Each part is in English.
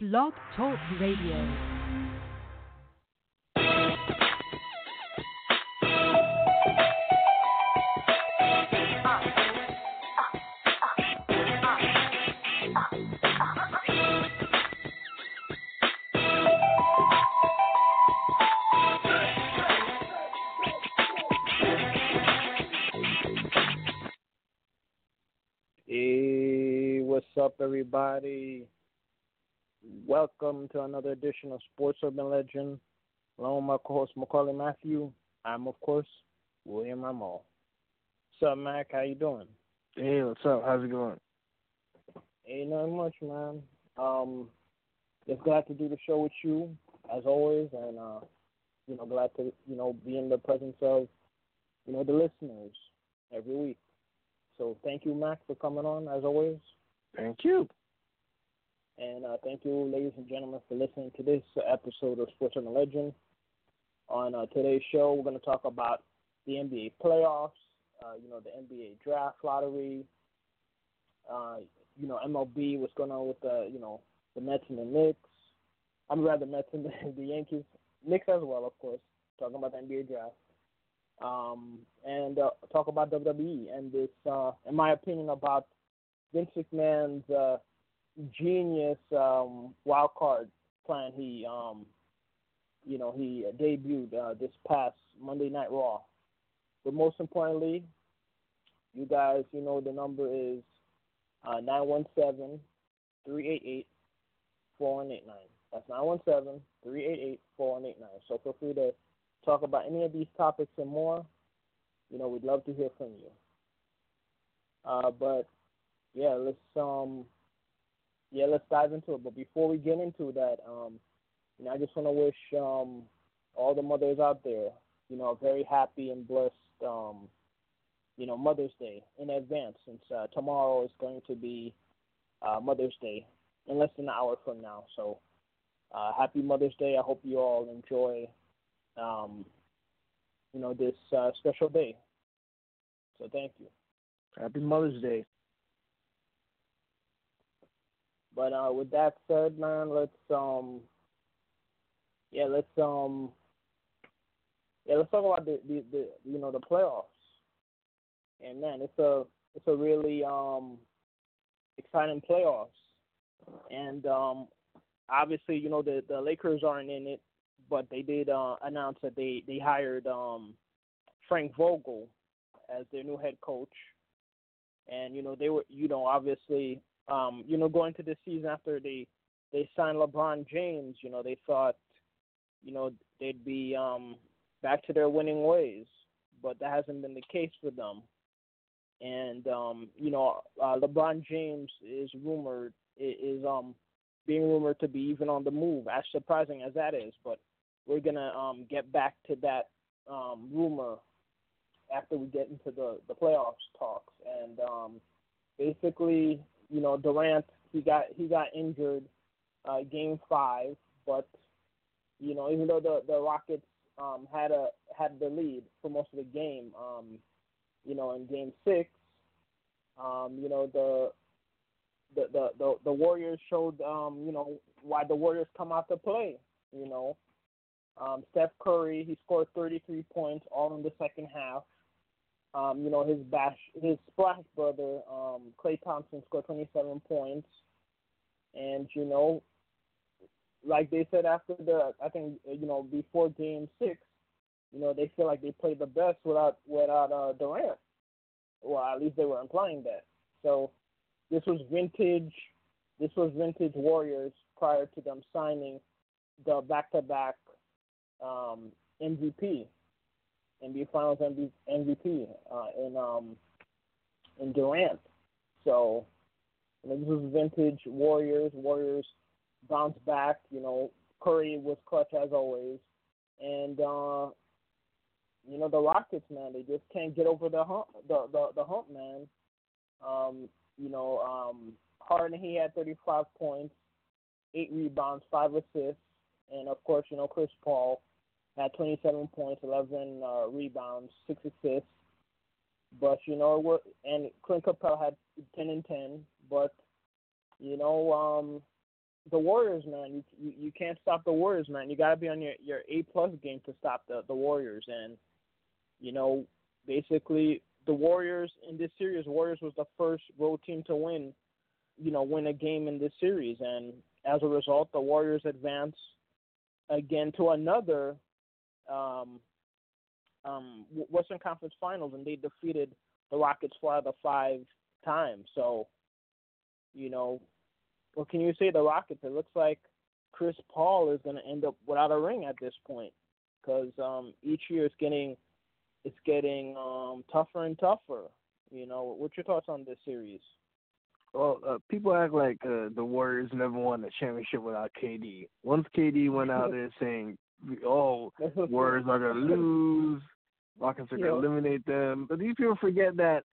Blog Talk Radio. Hey, what's up, everybody? Welcome to another edition of Sports Urban Legend. Along with my co-host Maccorley Mathieu, I'm of course William Rameau. What's up, Mac? How you doing? Hey, what's up? How's it going? Ain't nothing much, man. Um, just glad to do the show with you as always, and uh, you know, glad to you know be in the presence of you know the listeners every week. So thank you, Mac, for coming on as always. Thank you. And uh, thank you, ladies and gentlemen, for listening to this episode of Sports Urban Legend. On uh, today's show, we're going to talk about the NBA playoffs, uh, you know, the NBA draft lottery, uh, you know, MLB, what's going on with the, you know, the Mets and the Knicks. I'm rather Mets and the, Yankees, Knicks as well, of course. Talking about the NBA draft, um, and uh, talk about WWE and this, uh, in my opinion, about Vince McMahon's genius um, wild card plan he um, you know he debuted uh, this past Monday Night Raw. But most importantly, you guys, you know the number is uh, nine one seven three eight eight four one eight nine. That's nine one seven three eight eight four one eight nine. So feel free to talk about any of these topics and more. You know, we'd love to hear from you. Uh, but yeah, let's um yeah, let's dive into it. But before we get into that, um, you know, I just want to wish um, all the mothers out there, you know, a very happy and blessed, um, you know, Mother's Day in advance, since uh, tomorrow is going to be uh, Mother's Day in less than an hour from now. So, uh, happy Mother's Day. I hope you all enjoy, um, you know, this uh, special day. So, thank you. Happy Mother's Day. But uh, with that said, man, let's um, yeah, let's um, yeah, let's talk about the the, the you know the playoffs. And man, it's a it's a really um exciting playoffs. And um, obviously, you know the the Lakers aren't in it, but they did uh, announce that they they hired um Frank Vogel as their new head coach. And you know they were you know obviously um, you know, going to this season after they they signed LeBron James, you know, they thought, you know, they'd be um, back to their winning ways, but that hasn't been the case for them. And um, you know, uh, LeBron James is rumored is um being rumored to be even on the move. As surprising as that is, but we're gonna um get back to that um rumor after we get into the the playoffs talks. And um basically, you know, Durant he got he got injured uh, game five, but you know, even though the the Rockets um, had a had the lead for most of the game, um, you know, in game six, um, you know, the the, the the the Warriors showed um, you know, why the Warriors come out to play, you know. Um, Steph Curry, he scored 33 points all in the second half. Um, you know, his bash, his splash brother, um, Klay Thompson scored 27 points, and you know, like they said after the, I think you know before Game Six, you know they feel like they played the best without without uh, Durant. Well, at least they were implying that. So this was vintage. This was vintage Warriors prior to them signing the back-to-back um, MVP. NBA Finals MVP uh, in um, in Durant. So you know, this was vintage Warriors. Warriors bounced back. You know, Curry was clutch as always, and uh, you know the Rockets, man, they just can't get over the hump. The the, the hump, man. Um, you know, um, Harden he had 35 points, eight rebounds, five assists, and of course, you know Chris Paul had 27 points, 11 uh, rebounds, six assists. But you know, what? and Clint Capela had 10 and 10. But you know, um, the Warriors, man. You, you you can't stop the Warriors, man. You got to be on your your A plus game to stop the the Warriors, and you know, basically the Warriors in this series, Warriors was the first road team to win, you know, win a game in this series, and as a result, the Warriors advance again to another um, um, Western Conference Finals, and they defeated the Rockets for the five times. So, you know, what can you say? The Rockets. It looks like Chris Paul is going to end up without a ring at this point because um, each year it's getting it's getting um, tougher and tougher. You know, what's your thoughts on this series? Well, uh, people act like uh, the Warriors never won a championship without KD. Once KD went out there saying, "Oh, Warriors are gonna lose," Rockets are gonna eliminate them, but these people forget that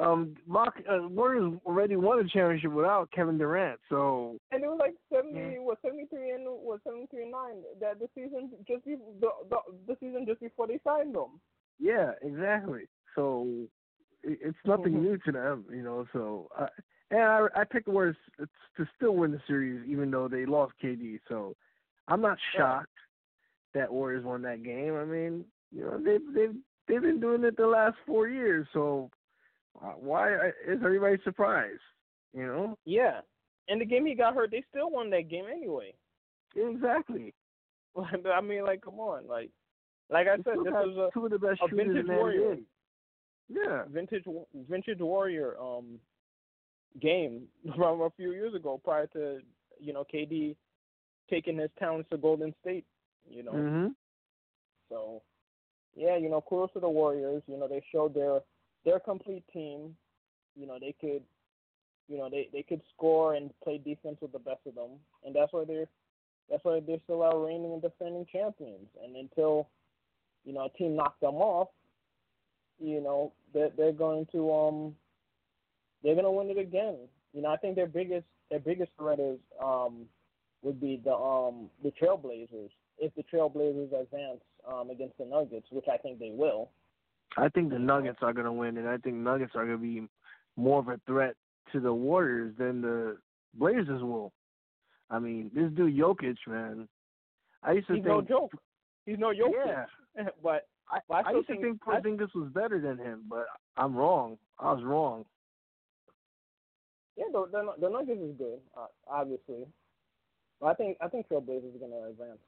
um, Rock, uh, Warriors already won a championship without Kevin Durant. So and it was like seventy, yeah. what seventy three and was seventy three and nine that the season just be, the, the the season just before they signed them. Yeah, exactly. So it, it's nothing mm-hmm. new to them, you know. So I, and I, I picked the Warriors to still win the series, even though they lost KD. So I'm not shocked yeah. That Warriors won that game. I mean, you know, they've they've they've been doing it the last four years. So uh, why is everybody surprised? You know? Yeah. And the game he got hurt, they still won that game anyway. Exactly. I mean, like, come on, like, like I said, this was a, two of the best a vintage warrior. Yeah. Vintage, vintage warrior um game from a few years ago, prior to you know KD taking his talents to Golden State. You know. Mm-hmm. So, yeah, you know, kudos to the Warriors. You know, they showed their they're complete team. You know, they could, you know, they they could score and play defense with the best of them, and that's why they're that's why they're still our reigning and defending champions. And until you know a team knocks them off, you know they're they're going to um they're going to win it again. You know, I think their biggest their biggest threat is um would be the um the Trailblazers if the Trailblazers advance um against the Nuggets, which I think they will. I think the Nuggets are going to win, and I think Nuggets are going to be more of a threat to the Warriors than the Blazers will. I mean, this dude Jokic, man. I used to He's think no joke. He's no Jokic. Yeah, but I, I, I used to think Porzingis was better than him, but I'm wrong. I was wrong. Yeah, the the, the Nuggets is good, uh, obviously. But I think I think Trailblazers are going to advance.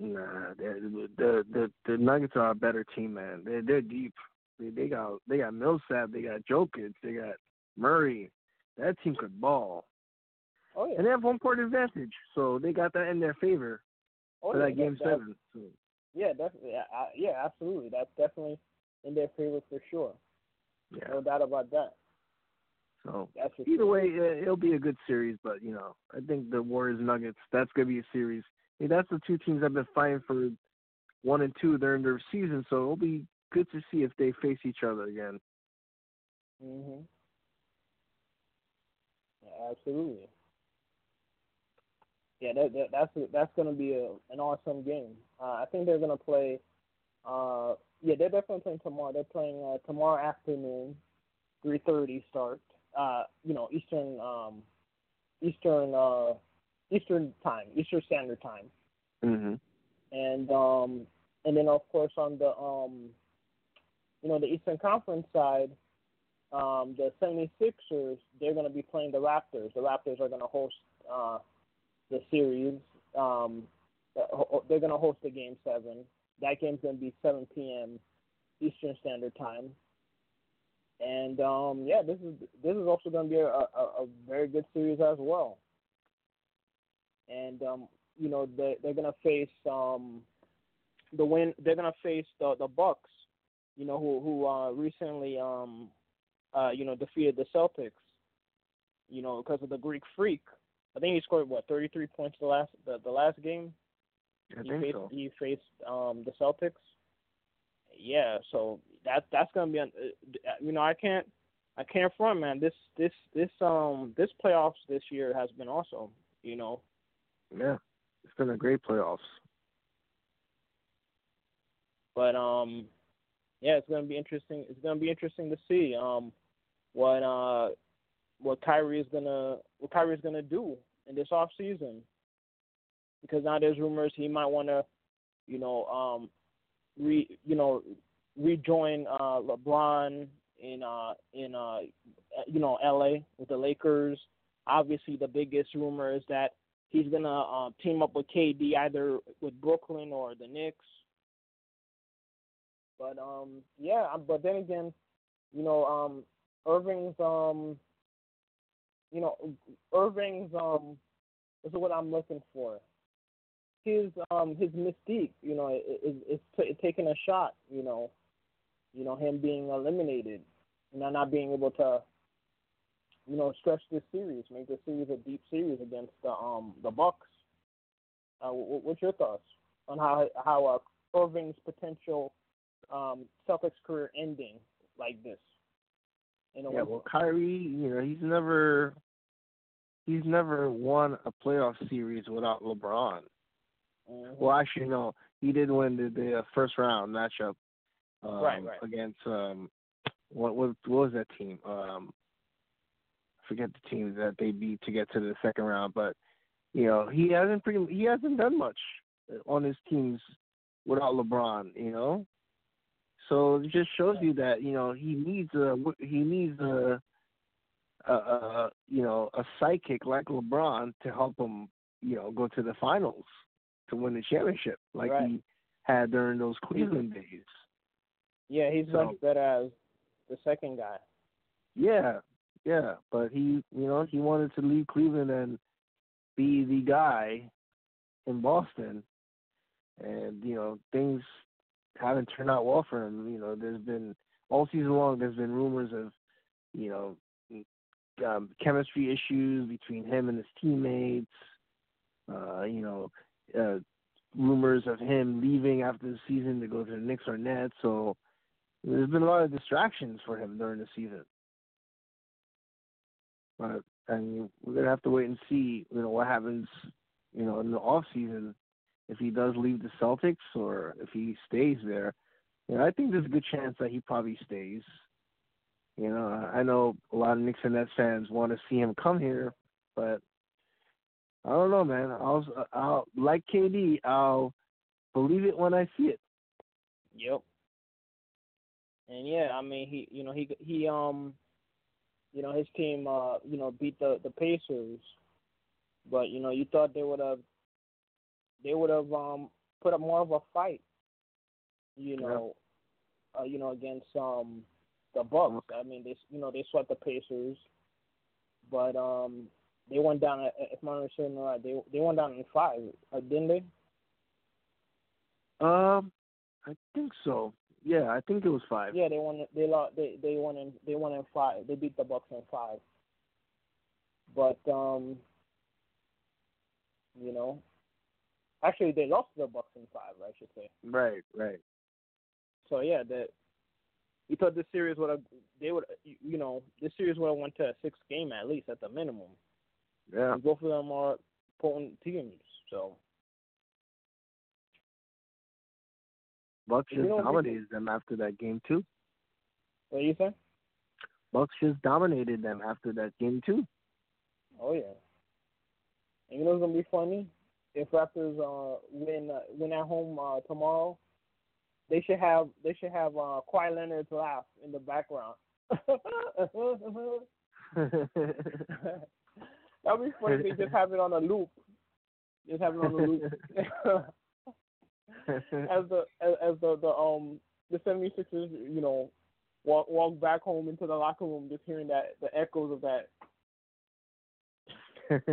Nah, the the the the Nuggets are a better team, man. They're they're deep. They they got they got Millsap, they got Jokic, they got Murray. That team could ball. Oh yeah. And they have home court advantage, so they got that in their favor oh, for yeah, that game that, seven. So. Yeah, definitely. Yeah, I, yeah, absolutely. That's definitely in their favor for sure. Yeah. No doubt about that. So that's either sure. way, it'll be a good series. But you know, I think the Warriors Nuggets that's gonna be a series that's the two teams I've been fighting for one and two during their season, so it'll be good to see if they face each other again. Mhm. Yeah, absolutely. Yeah, that, that that's that's going to be a, an awesome game. Uh, I think they're going to play. Uh, yeah, they're definitely playing tomorrow. They're playing uh, tomorrow afternoon, three thirty start. Uh, you know, Eastern um, Eastern uh, Eastern time, Eastern Standard Time. Mm-hmm. And um, and then of course on the um, you know the Eastern Conference side, um, the 76ers they're going to be playing the Raptors. The Raptors are going to host uh, the series. Um, they're going to host the game seven. That game's going to be 7 p.m. Eastern Standard Time. And um, yeah, this is this is also going to be a, a, a very good series as well and um, you know they they're gonna face um, the win. They're gonna face the the Bucks, you know, who who uh, recently um, uh, you know defeated the Celtics, you know, because of the Greek Freak. I think he scored what 33 points the last the, the last game. I he think faced, so. He faced um, the Celtics. Yeah, so that that's gonna be, uh, you know, I can't I can't front, man. This this this um this playoffs this year has been awesome. You know, yeah, it's been a great playoffs. But um, yeah, it's gonna be interesting. It's gonna be interesting to see um what uh what Kyrie is gonna what Kyrie is gonna do in this off season because now there's rumors he might want to, you know, um, re you know rejoin uh, LeBron in uh in uh you know LA with the Lakers. Obviously, the biggest rumor is that he's gonna uh, team up with KD either with Brooklyn or the Knicks. But um yeah, but then again, you know um Irving's um you know Irving's um this is what I'm looking for. His um his mystique, you know, is is t- taking a shot, you know, you know him being eliminated, you know, not being able to, you know, stretch this series, make this series a deep series against the um the Bucks. Uh, what's your thoughts on how how uh, Irving's potential um, Celtics career ending like this? yeah, way? well, Kyrie, you know, he's never he's never won a playoff series without LeBron. Mm-hmm. Well, actually, no, he did win the, the uh, first round matchup um, right, right. against um, what, what what was that team? Um, forget the team that they beat to get to the second round, but you know he hasn't pretty he hasn't done much on his teams without LeBron. You know, so it just shows you that you know he needs a he needs a a, a you know a psychic like LeBron to help him you know go to the finals to win the championship like right. he had during those Cleveland days. Yeah, he's so, much better as the second guy. Yeah, yeah, but he, you know, he wanted to leave Cleveland and be the guy in Boston, and you know things haven't turned out well for him. You know, there's been all season long. There's been rumors of, you know, um, chemistry issues between him and his teammates. Uh, you know, uh, rumors of him leaving after the season to go to the Knicks or Nets. So there's been a lot of distractions for him during the season. But and we're gonna have to wait and see, you know, what happens, you know, in the off season if he does leave the Celtics or if he stays there. You know, I think there's a good chance that he probably stays. You know, I know a lot of Knicks and Nets fans want to see him come here, but I don't know, man. I'll, I'll like KD. I'll believe it when I see it. Yep. And yeah, I mean, he, you know, he, he, um, you know, his team, uh, you know, beat the the Pacers, but you know, you thought they would have, they would have, um, put up more of a fight. You know, yeah. uh, you know, against um the Bucks. I mean, they, you know, they swept the Pacers, but um, they went down. If my understanding right, they they went down in five, uh, didn't they? Um, I think so. Yeah, I think it was five. Yeah, they won. They lost. They they won in they won in five. They beat the Bucks in five. But um, you know, actually they lost the Bucks in five. I should say. Right, right. So yeah, that we thought this series would have they would you know this series would have went to a six game at least at the minimum. Yeah. And both of them are potent teams, so. Bucks just dominated them after that game too. What do you say? Bucks just dominated them after that game too. Oh yeah. And you know what's gonna be funny? If Raptors uh, win uh, win at home uh, tomorrow, they should have they should have uh, Kawhi Leonard's laugh in the background. That'd be funny if they just have it on a loop. Just have it on a loop. as the as, as the the um the 76ers, you know, walk walk back home into the locker room just hearing that the echoes of that.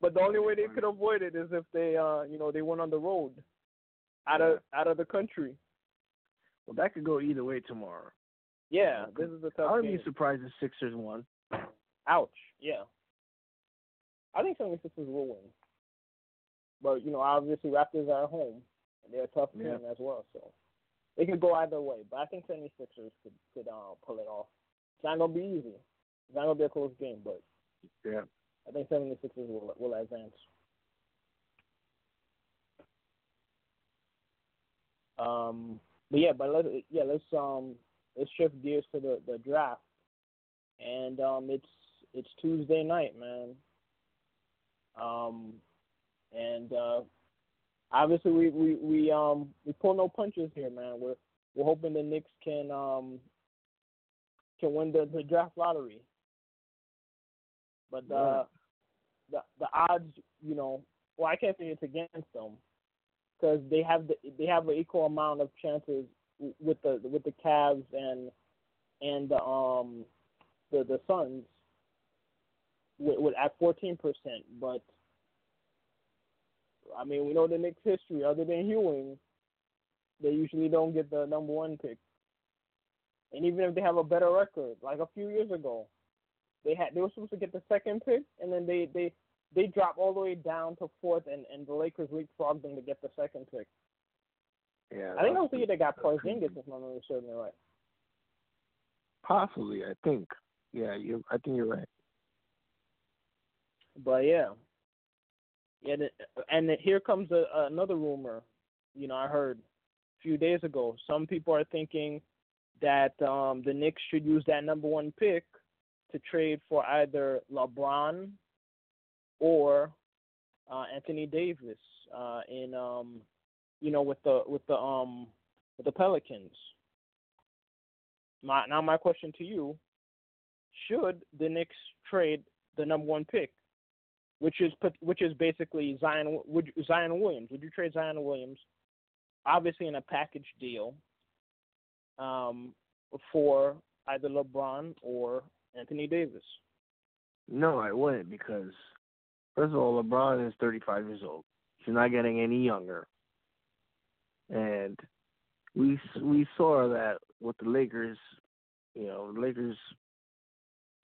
but the only way they could avoid it is if they uh you know they went on the road out of out of the country. Well, that could go either way tomorrow. Yeah, this is a tough. I would game. be surprised if Sixers won. Ouch. Yeah. I think 76ers will win. But, you know, obviously Raptors are at home. They're a tough team yeah. as well, so it could go either way. But I think 76ers could could uh, pull it off. It's not gonna be easy. It's not gonna be a close game, but yeah, I think 76ers will will advance. Um, but yeah, but let yeah let's um let's shift gears to the the draft, and um it's it's Tuesday night, man. Um, and uh, obviously we, we, we um we pull no punches here, man. We're we're hoping the Knicks can um can win the, the draft lottery. But uh, the the odds, you know, well, I can't say it's against them because they have the, they have an equal amount of chances with the with the Cavs and and the um the the Suns with, with at fourteen percent. But I mean, we know the Knicks' history. Other than Ewing, they usually don't get the number one pick. And even if they have a better record, like a few years ago, they had they were supposed to get the second pick, and then they they they dropped all the way down to fourth, and and the Lakers leapfrogged them to get the second pick. Yeah, I think that was the year they got Porzingis, if my memory serves me right. Possibly, I think. Yeah, you. I think you're right. But yeah, yeah, and here comes a, another rumor. You know, I heard a few days ago. Some people are thinking that um, the Knicks should use that number one pick to trade for either LeBron or uh, Anthony Davis uh, in um, you know with the with the um with the Pelicans. My now my question to you: Should the Knicks trade the number one pick, which is which is basically Zion would Zion Williams? Would you trade Zion Williams, obviously in a package deal, um, for either LeBron or Anthony Davis? No, I wouldn't because first of all, LeBron is 35 years old. He's not getting any younger, and we we saw that with the Lakers. You know, the Lakers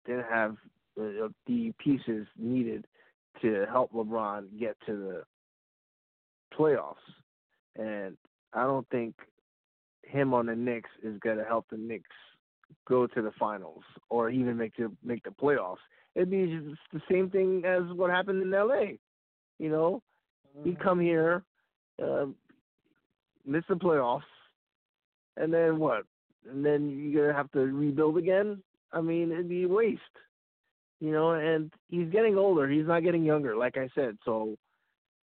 didn't have the, the pieces needed to help LeBron get to the playoffs, and I don't think him on the Knicks is going to help the Knicks go to the finals or even make the make the playoffs. It'd be just the same thing as what happened in L.A. You know, mm-hmm. he'd come here, uh, miss the playoffs, and then what? And then you're gonna have to rebuild again. I mean, it'd be a waste. You know, and he's getting older. He's not getting younger, like I said. So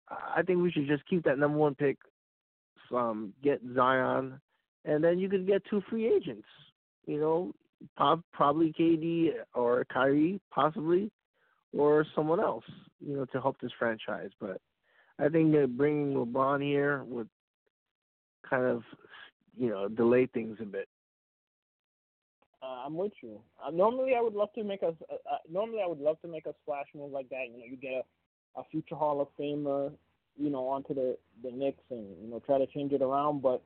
I think we should just keep that number one pick. Um, get Zion, and then you could get two free agents. You know, probably KD or Kyrie, possibly, or someone else. You know, to help this franchise. But I think that bringing LeBron here would kind of, you know, delay things a bit. Uh, I'm with you. Uh, normally, I would love to make a. Uh, uh, normally, I would love to make a splash move like that. You know, you get a, a future Hall of Famer, you know, onto the the Knicks and you know try to change it around. But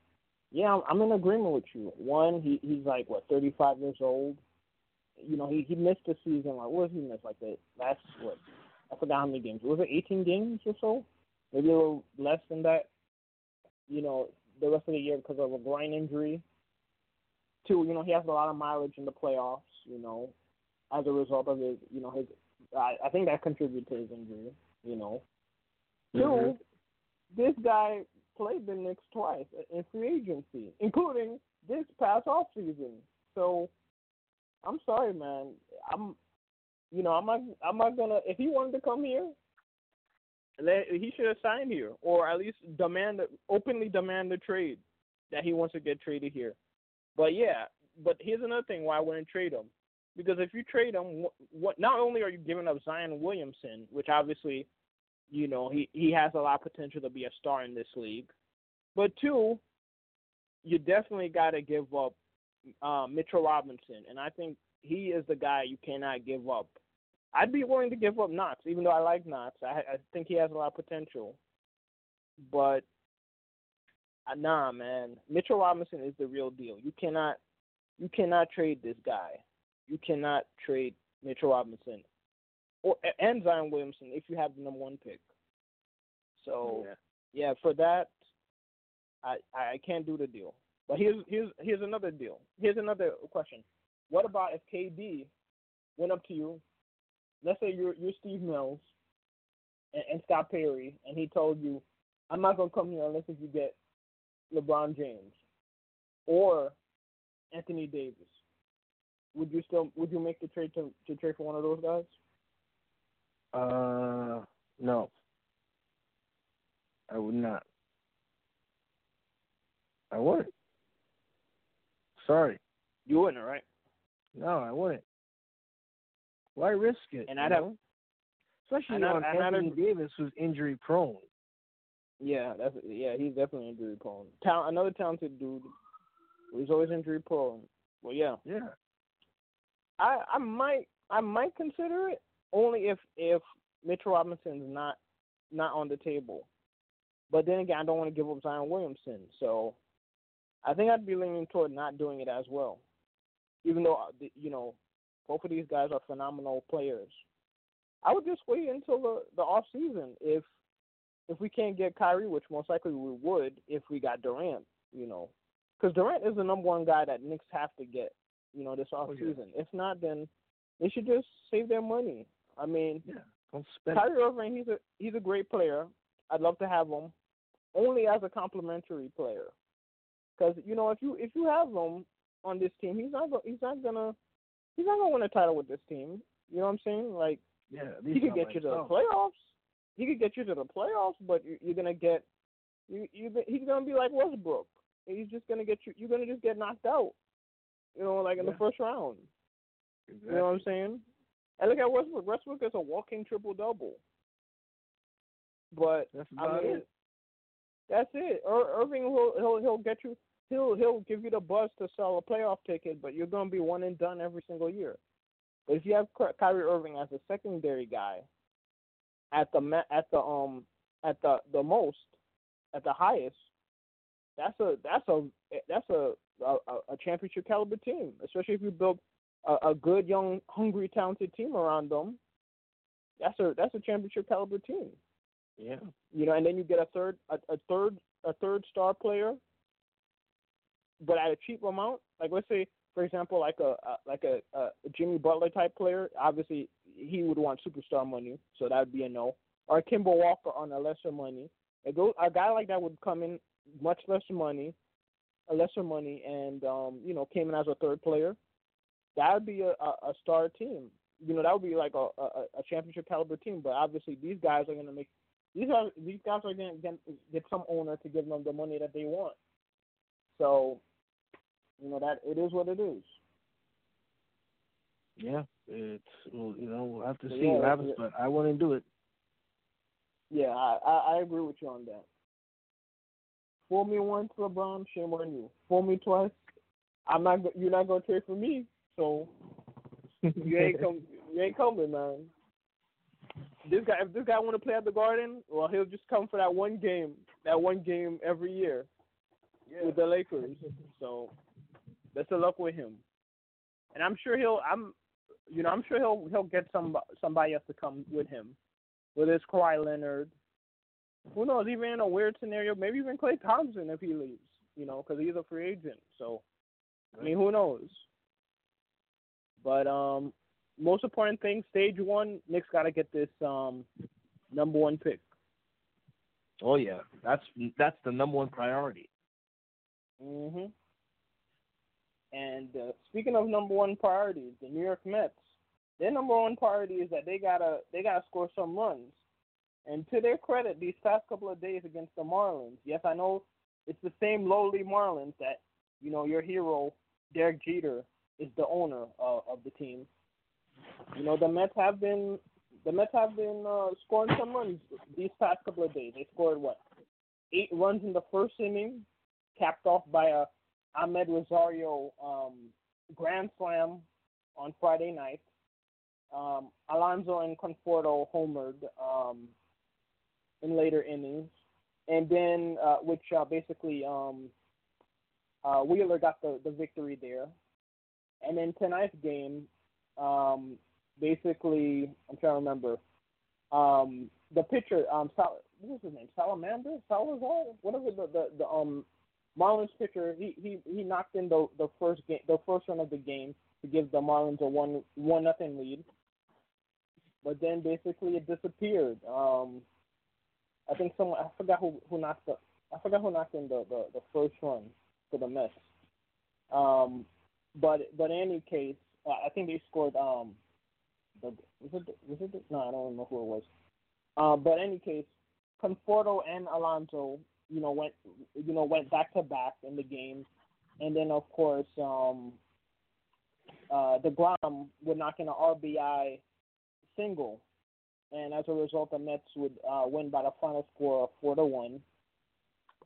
yeah, I'm in agreement with you. One, he he's like what 35 years old. You know, he he missed the season. Like what was he miss? Like the last what? I forgot how many games. Was it 18 games or so? Maybe a little less than that. You know, the rest of the year because of a groin injury. Two, you know, he has a lot of mileage in the playoffs. You know, as a result of his, you know, his. I, I think that contributed to his injury. You know. Mm-hmm. Two, this guy played the Knicks twice in free agency, including this past off season. So I'm sorry, man. I'm, you know, I'm not, I'm not gonna. If he wanted to come here, let, he should have signed here, or at least demand, openly demand the trade that he wants to get traded here. But yeah, but here's another thing why I wouldn't trade him, because if you trade him, what not only are you giving up Zion Williamson, which obviously you know, he, he has a lot of potential to be a star in this league. But two, you definitely got to give up uh, Mitchell Robinson, and I think he is the guy you cannot give up. I'd be willing to give up Knox, even though I like Knox. I, I think he has a lot of potential. But Uh, nah, man, Mitchell Robinson is the real deal. You cannot, you cannot trade this guy. You cannot trade Mitchell Robinson or and Zion Williamson if you have the number one pick. So yeah, yeah for that, I I can't do the deal. But here's here's here's another deal. Here's another question. What about if KD went up to you? Let's say you're you're Steve Mills and, and Scott Perry, and he told you, "I'm not gonna come here unless if you get LeBron James or Anthony Davis." Would you still would you make the trade to to trade for one of those guys? Uh, no. I would not. I wouldn't. Sorry. You wouldn't, right? No, I wouldn't. Why risk it? And I don't. especially and on Anthony Davis, who's injury prone. Yeah, that's yeah, he's definitely injury prone. Tal- another talented dude. He's always injury prone. Well, yeah, Yeah. I I might I might consider it only if if Mitch Robinson's not not on the table. But then again, I don't want to give up Zion Williamson, so I think I'd be leaning toward not doing it as well. Even though uh, you know both of these guys are phenomenal players, I would just wait until the the off season if if we can't get Kyrie, which most likely we would if we got Durant, you know, because Durant is the number one guy that Knicks have to get, you know, this off Oh, yeah. season. If not, then they should just save their money. I mean, Yeah. Don't spend. Kyrie Irving, he's a he's a great player. I'd love to have him, only as a complimentary player. Because you know, if you if you have him on this team, he's not go, he's not gonna he's not gonna win a title with this team. You know what I'm saying? Like Yeah. he could get by you to the playoffs. He could get you to the playoffs, but you, you're gonna get you you he's gonna be like Westbrook. He's just gonna get you. You're gonna just get knocked out. You know, like in the first round. Exactly. You know what I'm saying? And look at Westbrook. Westbrook is a walking triple double. But That's I about mean, it. that's it. Ir- Irving will he'll he'll get you. He'll he'll give you the buzz to sell a playoff ticket, but you're gonna be one and done every single year. But if you have Ky- Kyrie Irving as a secondary guy, at the at the um at the the most, at the highest, that's a that's a that's a a, a championship caliber team. Especially if you build a, a good young hungry talented team around them. That's a that's a championship caliber team Yeah. you know, and then you get a third, a, a third, a third star player, but at a cheap amount. Like let's say, for example, like a, a like a, a Jimmy Butler type player. Obviously, he would want superstar money, so that would be a no. Or Kemba Walker on a lesser money. A, guy like that would come in much less money, a lesser money, and um, you know, came in as a third player. That would be a, a, a star team. You know, that would be like a, a, a championship caliber team. But obviously, these guys are going to make these are these guys are going to get some owner to give them the money that they want. So, you know that it is what it is. Yeah. It's well, you know, we'll have to So, see yeah, what happens, it. but I wouldn't do it. Yeah, I, I I agree with you on that. Fool me once, LeBron, shame on you. Fool me twice, I'm not. You're not gonna trade for me, so you ain't come. You ain't coming, man. This guy, if this guy want to play at the Garden, well, he'll just come for that one game, that one game every year yeah. with the Lakers. So, best of luck with him. And I'm sure he'll. I'm, you know, I'm sure he'll he'll get some somebody else to come with him, whether it's Kawhi Leonard. Who knows? Even in a weird scenario, maybe even Klay Thompson if he leaves. You know, because he's a free agent. So, I mean, who knows? But um, most important thing, stage one, Knicks got to get this um number one pick. Oh yeah. That's that's the number one priority. Mhm. And uh, speaking of number one priorities, the New York Mets, their number one priority is that they gotta they gotta score some runs. And to their credit, these past couple of days against the Marlins, yes, I know it's the same lowly Marlins that you know your hero Derek Jeter is the owner of, of the team. You know the Mets have been the Mets have been uh, scoring some runs these past couple of days. They scored what eight runs in the first inning, capped off by a Amed Rosario um, grand slam on Friday night. Um, Alonso and Conforto homered um, in later innings, and then uh, which uh, basically um, uh, Wheeler got the, the victory there. And then tonight's game, um, basically, I'm trying to remember. Um, the pitcher, um, Sal- what was his name? Salamander, Salazar, whatever the the, the um Marlins pitcher, he he he knocked in the the first game, the first run of the game to give the Marlins a one one nothing lead. But then basically it disappeared. Um, I think someone I forgot who who knocked the I forgot who knocked in the the, the first run for the Mets. Um, but but in any case, I think they scored um the was it was it no I don't know who it was. Uh, but any case, Conforto and Alonso, you know, went you know went back to back in the game, and then of course um, uh, deGrom would knock in an RBI single, and as a result, the Mets would uh, win by the final score of four to one.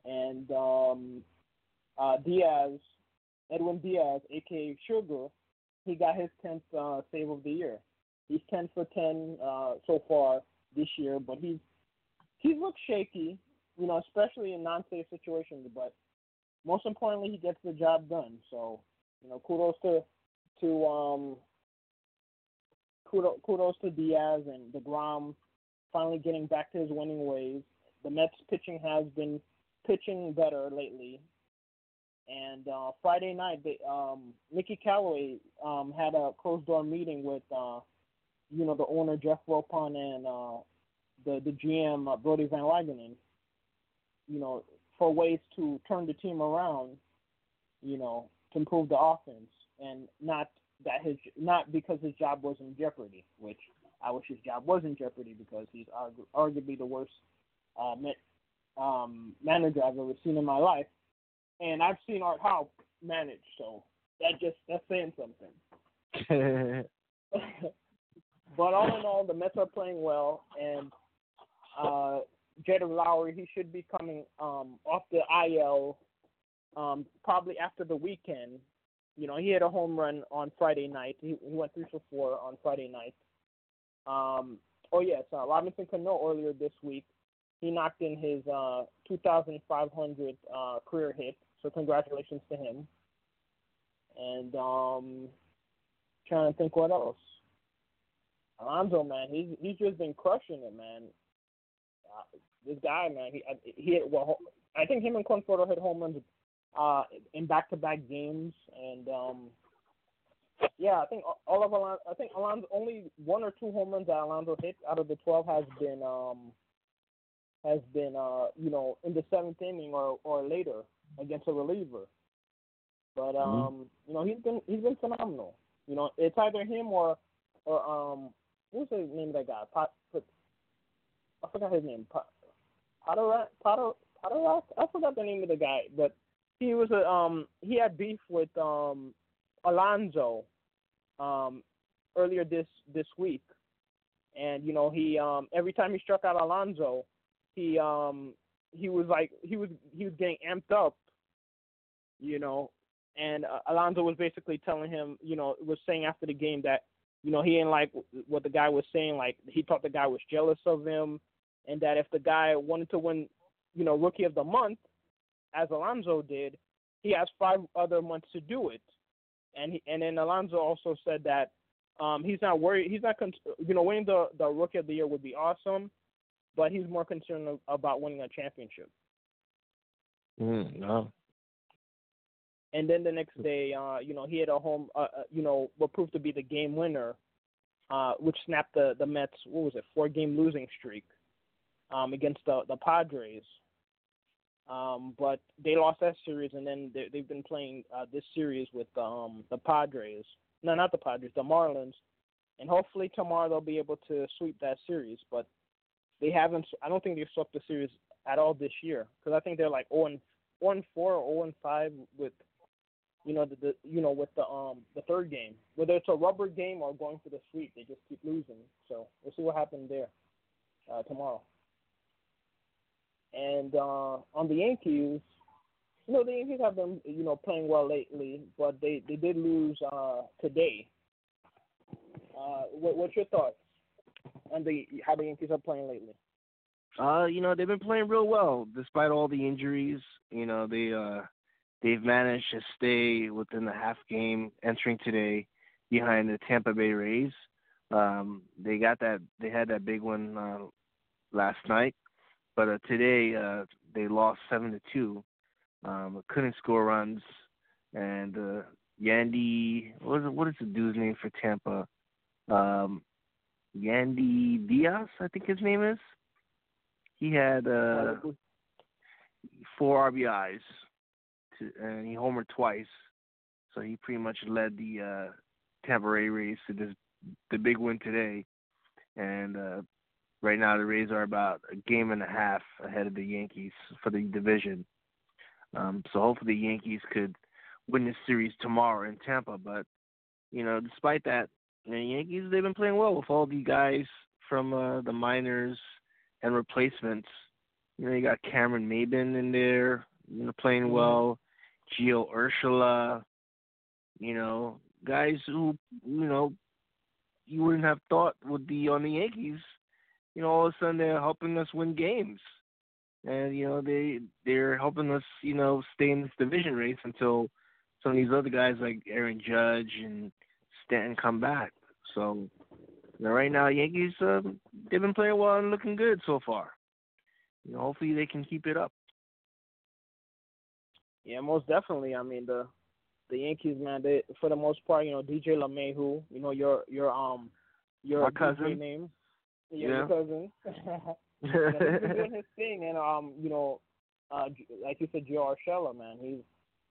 And um, uh, Diaz, Edwin Diaz, aka Sugar, he got his tenth uh, save of the year. He's ten for ten uh, so far this year, but he's he's looked shaky, you know, especially in non-save situations. But most importantly, he gets the job done. So you know, kudos to to um kudos, kudos to Diaz and deGrom finally getting back to his winning ways. The Mets pitching has been pitching better lately. And uh, Friday night, they, um, Mickey Callaway um, had a closed door meeting with, uh, you know, the owner Jeff Wilpon and uh, the the GM uh, Brodie Van Wagenen. You know, for ways to turn the team around. You know, to improve the offense and not that his not because his job was in jeopardy, which I wish his job was in jeopardy because he's argu- arguably the worst uh, um, manager I've ever seen in my life, and I've seen Art Howe manage, so that just that's saying something. but all in all, the Mets are playing well, and uh, Jed Lowrie, he should be coming um, off the IL um, probably after the weekend you know, he had a home run on Friday night. He, he went three for four on Friday night. Um, oh yes, uh, Robinson Cano earlier this week, he knocked in his uh, 2,500 uh, career hit. So congratulations to him. And um, trying to think what else. Alonso, man, he's he's just been crushing it, man. Uh, this guy, man, he he well, I think him and Conforto hit home runs uh, in back-to-back games, and um, yeah, I think all of Alonso, I think Alonso only one or two home runs that Alonso hit out of the twelve has been um, has been uh, you know in the seventh inning or or later against a reliever. But mm-hmm. um, mm-hmm. you know he's been he's been phenomenal. You know it's either him or or um what's the name of that guy? Pot, I forgot his name. Pot, Potter Potter Potter I forgot the name of the guy, but he was a um he had beef with um Alonso um earlier this this week, and you know he um every time he struck out Alonso, he um he was like he was he was getting amped up, you know, and uh, Alonso was basically telling him you know was saying after the game that you know he didn't like what the guy was saying like he thought the guy was jealous of him, and that if the guy wanted to win you know rookie of the month as Alonso did, he has five other months to do it. And he, and then Alonso also said that um, he's not worried. He's not, con- you know, winning the the Rookie of the Year would be awesome, but he's more concerned about winning a championship. Mm, no. And then the next day, uh, you know, he had a home, uh, uh, you know, what proved to be the game winner, uh, which snapped the the Mets. What was it? Four game losing streak um, against the the Padres. Um, but they lost that series, and then they, they've been playing uh, this series with um, the Padres. No, not the Padres, the Marlins. And hopefully tomorrow they'll be able to sweep that series. But they haven't. I don't think they've swept the series at all this year because I think they're like 0 and 0 and 4 or 0 and 5 with you know the, the you know with the um the third game. Whether it's a rubber game or going for the sweep, they just keep losing. So we'll see what happens there uh, tomorrow. And uh, on the Yankees, you know, the Yankees have been, you know, playing well lately, but they, they did lose uh, today. Uh, what, what's your thoughts on the how the Yankees are playing lately? Uh, you know, they've been playing real well despite all the injuries. You know, they uh they've managed to stay within the half game entering today behind the Tampa Bay Rays. Um, they got that they had that big one uh, last night but uh, today uh, they lost seven to two. Um, couldn't score runs, and uh, Yandy, what is it, what is the dude's name for Tampa? Um, Yandy Diaz, I think his name is. He had uh, four RBIs, to, and he homered twice, so he pretty much led the uh, Tampa Bay Rays to this the big win today. And uh, right now the Rays are about a game and a half ahead of the Yankees for the division. Um, so hopefully the Yankees could win this series tomorrow in Tampa. But you know, despite that, the Yankees they've been playing well with all the guys from uh, the minors and replacements. You know, you got Cameron Maybin in there, you know, playing mm-hmm. well. Gio Urshela, you know, guys who you know you wouldn't have thought would be on the Yankees. You know, all of a sudden they're helping us win games, and you know they they're helping us you know stay in this division race until some of these other guys like Aaron Judge and Stanton come back. So you know, right now Yankees um, they've been playing well and looking good so far. You know, hopefully they can keep it up. Yeah, most definitely. I mean the the Yankees, man, they for the most part, you know, DJ LeMahieu, you know, your your um your cousin. Name. Yeah, cousin. you know, he's doing his thing and um, you know, uh like you said, Gio Urshela, man, he's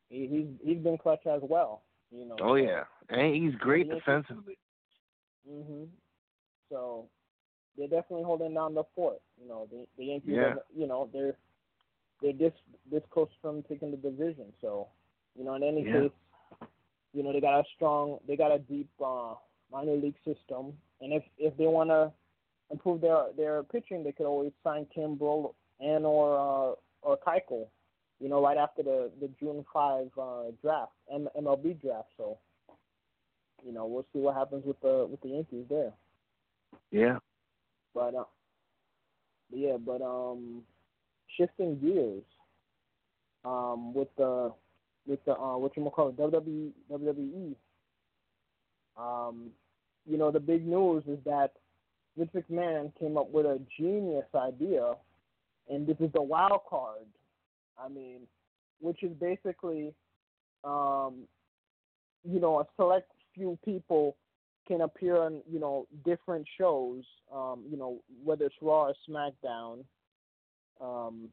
he, he's he's been clutch as well. You know. Oh yeah. And he's great defensively. Mhm. So they're definitely holding down the fort. You know, the the Yankees yeah. you know, they're they're this this close from taking the division. So, you know, in any yeah. case, you know, they got a strong, they got a deep uh, minor league system, and if if they want to improve their their pitching, they could always sign Kimbrel and or uh, or Keuchel, you know, right after the the June five uh, draft, M- MLB draft. So, you know, we'll see what happens with the with the Yankees there. Yeah. But uh, yeah, but um, shifting gears, um, with the with the uh, what you call it, WWE. WWE. Um, you know, the big news is that Vince McMahon came up with a genius idea, and this is the wild card. I mean, which is basically, um, you know, a select few people can appear on, you know, different shows, um, you know, whether it's Raw or SmackDown. Um,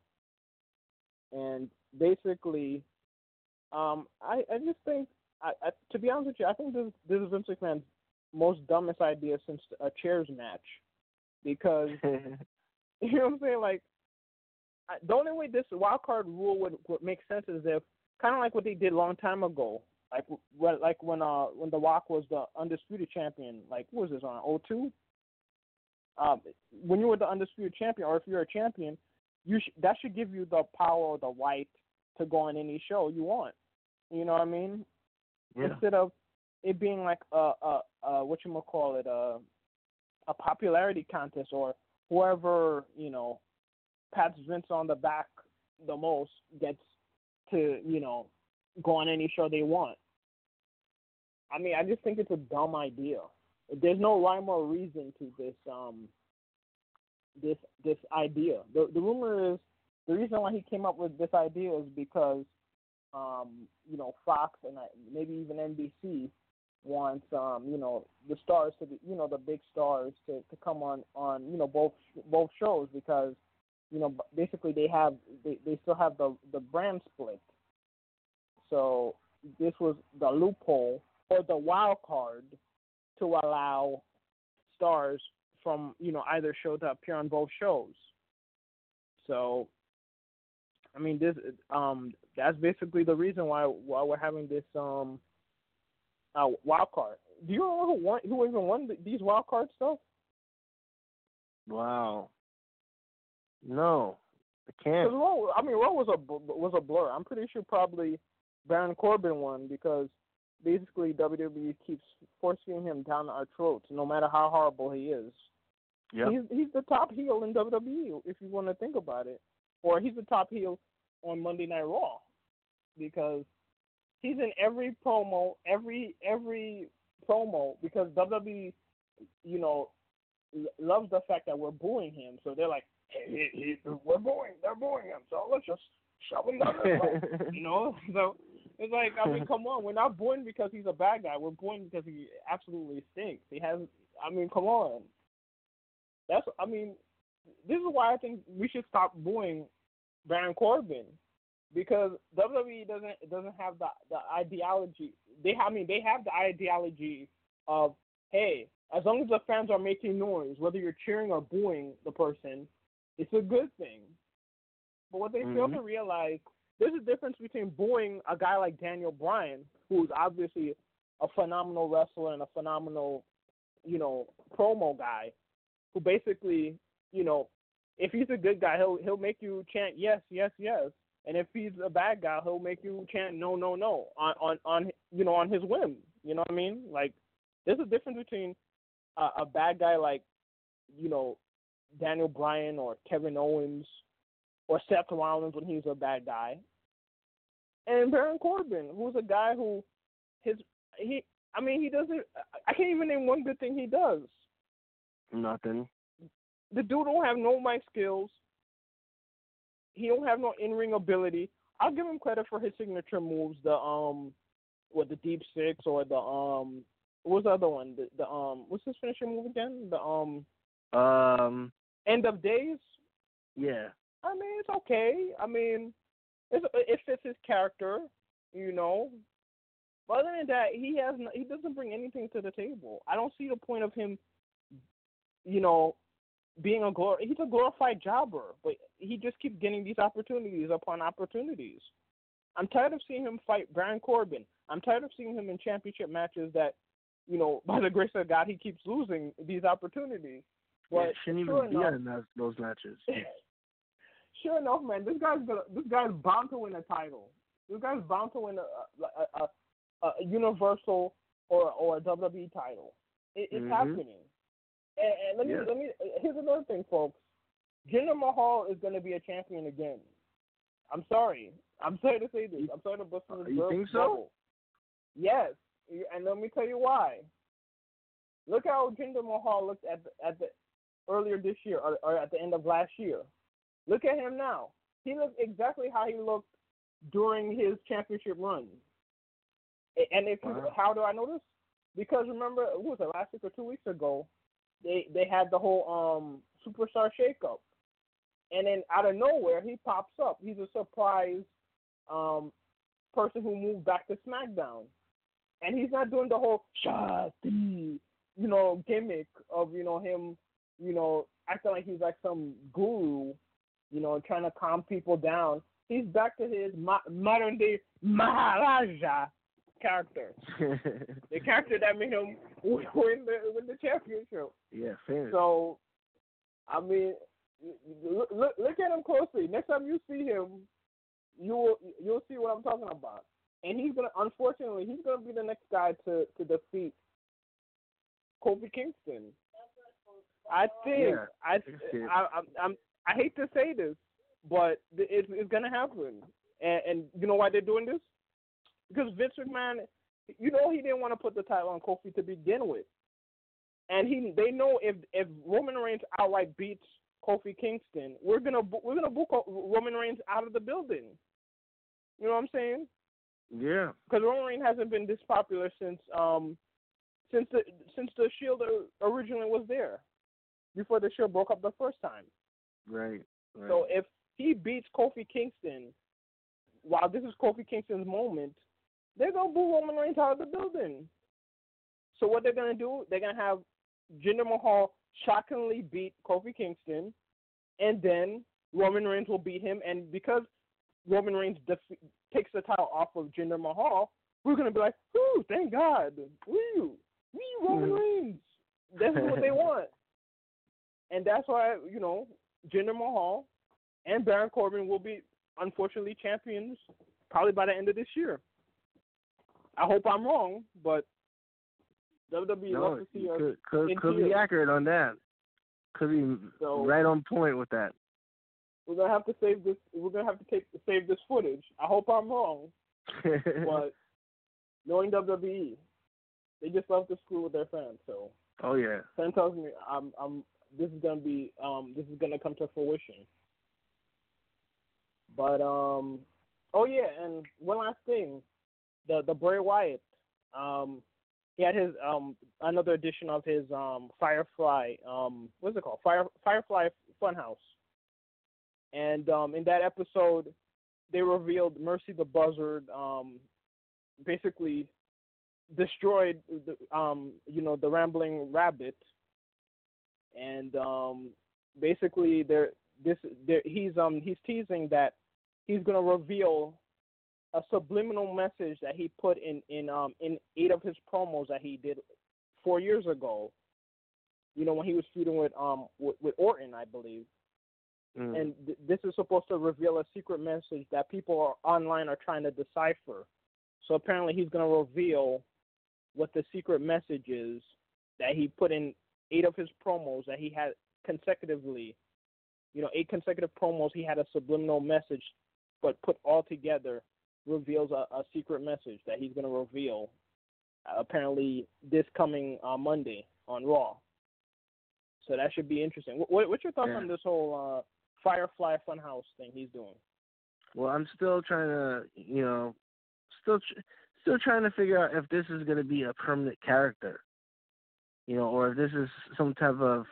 and basically, um, I, I just think, I, I, to be honest with you, I think this, this is Vince McMahon's most dumbest idea since a chairs match, because you know what I'm saying. Like, I, the only way this wild card rule would, would make sense is if kind of like what they did a long time ago, like when like when uh when The Rock was the undisputed champion. Like, what was this on 02? Um, when you were the undisputed champion, or if you're a champion, you sh- that should give you the power or the right to go on any show you want. You know what I mean? Yeah. Instead of it being like a a, a what you call it a a popularity contest or whoever you know pats Vince on the back the most gets to you know go on any show they want. I mean, I just think it's a dumb idea. There's no rhyme or reason to this um this this idea. The the rumor is the reason why he came up with this idea is because um, you know Fox and maybe even NBC wants um, you know the stars to be you know the big stars to, to come on on you know both both shows because you know basically they have they, they still have the the brand split. So this was the loophole or the wild card to allow stars from you know either show to appear on both shows. So, I mean, this um that's basically the reason why why we're having this um uh, wild card. Do you remember who won? Who even won these wild card stuff? Wow. No, I can't. Raw, I mean, Raw was a was a blur. I'm pretty sure probably Baron Corbin won because basically WWE keeps forcing him down our throats, no matter how horrible he is. Yeah. He's he's the top heel in WWE if you want to think about it, or he's the top heel on Monday Night Raw because he's in every promo, every every promo because WWE, you know, loves the fact that we're booing him, so they're like, hey, he, he, we're booing, they're booing him, so let's just shove him down you know. So it's like, I mean, come on, we're not booing because he's a bad guy. We're booing because he absolutely stinks. He has, I mean, come on. That's I mean, this is why I think we should stop booing Baron Corbin because WWE doesn't doesn't have the the ideology. They I mean they have the ideology of hey as long as the fans are making noise, whether you're cheering or booing the person, it's a good thing. But what they fail Mhm. to realize, there's a difference between booing a guy like Daniel Bryan, who's obviously a phenomenal wrestler and a phenomenal, you know, promo guy, who basically, you know, if he's a good guy, he'll he'll make you chant yes, yes, yes. And if he's a bad guy, he'll make you chant no, no, no on on on you know on his whim. You know what I mean? Like there's a difference between a, a bad guy like you know Daniel Bryan or Kevin Owens or Seth Rollins when he's a bad guy, and Baron Corbin, who's a guy who his he I mean he doesn't I can't even name one good thing he does. Nothing. The dude don't have no mic skills. He don't have no in ring ability. I'll give him credit for his signature moves, the um what the deep six or the um what's the other one? The, the um what's his finisher move again? The um Um. end of days. Yeah. I mean, it's okay. I mean, it's, it fits his character, you know. But other than that, he has no, he doesn't bring anything to the table. I don't see the point of him, you know, being a glor- he's a glorified jobber, but he just keeps getting these opportunities upon opportunities. I'm tired of seeing him fight Baron Corbin. I'm tired of seeing him in championship matches that, you know, by the grace of God, he keeps losing these opportunities. But yeah, shouldn't sure even be enough- in those, those matches. sure enough, man, this guy's gonna this guy's bound to win a title. This guy's bound to win a a, a, a Universal or or a WWE title. It, it's Mhm. happening. And, and let me Yeah. let me here's another thing, folks. Jinder Mahal is going to be a champion again. I'm sorry. I'm sorry to say this. I'm sorry to bust in uh, this You think so? bubble. Yes, and let me tell you why. Look how Jinder Mahal looked at the, at the earlier this year or, or at the end of last year. Look at him now. He looks exactly how he looked during his championship run. And if you, Wow. how do I know this? Because remember, what was it last week or two weeks ago? They they had the whole um superstar shakeup, and then out of nowhere he pops up. He's a surprise um person who moved back to SmackDown, and he's not doing the whole Shasti, you know, gimmick of you know him, you know, acting like he's like some guru, you know, trying to calm people down. He's back to his mo- modern day Maharaja character, the character that made him win the win the championship. yeah, famous. So, I mean, look, look, look at him closely. Next time you see him, you will you'll see what I'm talking about. And he's gonna, unfortunately, he's gonna be the next guy to to defeat Kofi Kingston. I think Yeah, I, can see it. I I'm, I'm I hate to say this, but it's it's gonna happen. And, and you know why they're doing this? Because Vince McMahon, you know, he didn't want to put the title on Kofi to begin with, and he they know if if Roman Reigns outright beats Kofi Kingston, we're gonna we're gonna book Roman Reigns out of the building. You know what I'm saying? yeah. Because Roman Reigns hasn't been this popular since um since the since the Shield originally was there, before the Shield broke up the first time. Right. Right. So if he beats Kofi Kingston, while this is Kofi Kingston's moment, they're gonna boo Roman Reigns out of the building. So what they're gonna do? They're gonna have Jinder Mahal shockingly beat Kofi Kingston, and then Roman Reigns will beat him. And because Roman Reigns def- takes the title off of Jinder Mahal, we're gonna be like, "Ooh, thank God! Woo, woo, Roman Mhm. Reigns!" That's what they want, and that's why you know Jinder Mahal and Baron Corbin will be unfortunately champions probably by the end of this year. I hope I'm wrong, but WWE no, loves to see us. could could, could be accurate on that. Could be So- right on point with that. We're gonna have to save this. We're gonna have to take save this footage. I hope I'm wrong, but knowing WWE, they just love to screw with their fans. So oh yeah. Sam tells me I'm I'm this is gonna be um this is gonna come to fruition. But um oh yeah, and one last thing, the the Bray Wyatt um he had his um another edition of his um Firefly um what's it called? Fire Firefly Funhouse, and um in that episode they revealed Mercy the Buzzard um basically destroyed the, um you know the rambling rabbit. And um basically there this he's um he's teasing that he's to reveal a subliminal message that he put in in um in eight of his promos that he did 4 years ago you know when he was feuding with um with, with Orton I believe Mm. and th- this is supposed to reveal a secret message that people are online are trying to decipher. So apparently, he's going to reveal what the secret message is that he put in eight of his promos that he had consecutively. You know, eight consecutive promos. He had a subliminal message, but put all together reveals a, a secret message that he's going to reveal. Uh, apparently, this coming uh, Monday on Raw. So that should be interesting. What, what's your thoughts Yeah. on this whole uh, Firefly Funhouse thing he's doing? Well, I'm still trying to, you know, still tr- still trying to figure out if this is going to be a permanent character, you know, or if this is some type of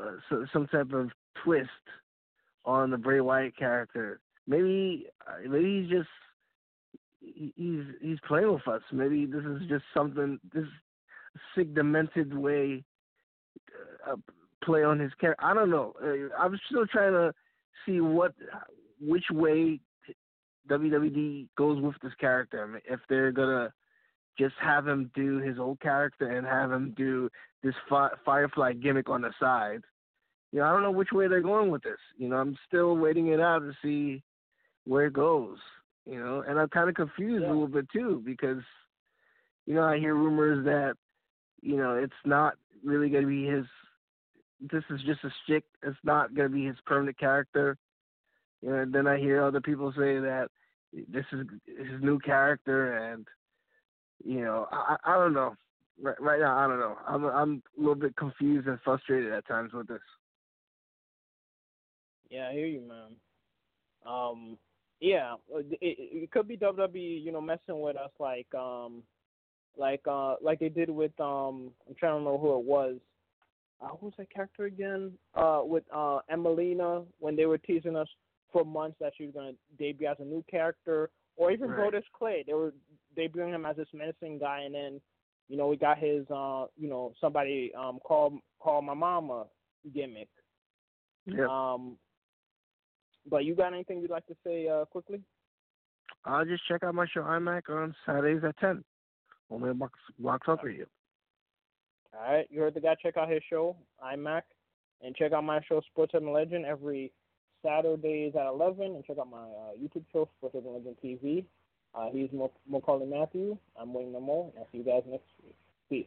uh, so, some type of twist on the Bray Wyatt character. Maybe uh, maybe he's just he's he's playing with us. Maybe this is just something this sick demented way uh, play on his character. I don't know. Uh, I'm still trying to see what which way WWE goes with this character. If they're gonna just have him do his old character and have him do this fi- Firefly gimmick on the side. You know, I don't know which way they're going with this. You know, I'm still waiting it out to see where it goes. You know, and I'm kind of confused Yeah. a little bit too because, you know, I hear rumors that, you know, it's not really going to be his. This is just a stick. It's not going to be his permanent character. You know, and then I hear other people say that this is his new character, and you know, I I I don't know. Right, right now, I don't know. I'm I'm a little bit confused and frustrated at times with this. Yeah, I hear you, man. Um, yeah, it, it, it could be WWE, you know, messing with us like, um, like, uh, like they did with, um, I'm trying to remember who it was. Uh, who was that character again? Uh, with uh, Emmalina when they were teasing us for months that she was going to debut as a new character, or even Right. Brodus Clay. They were debuting him as this menacing guy, and then, you know, we got his, uh, you know, somebody um called call my mama gimmick. Yeah. Um, but you got anything you'd like to say uh, quickly? I'll just check out my show iMac on Saturdays at ten. Only a box blocks up you. All right, you heard the guy. Check out his show, iMac, and check out my show, Sports Urban Legend, every Saturdays at 11. And check out my uh, YouTube show, Sports Urban Legend TV. Uh, he's Maccorley Mathieu. I'm William Rameau, and I'll see you guys next week. Peace.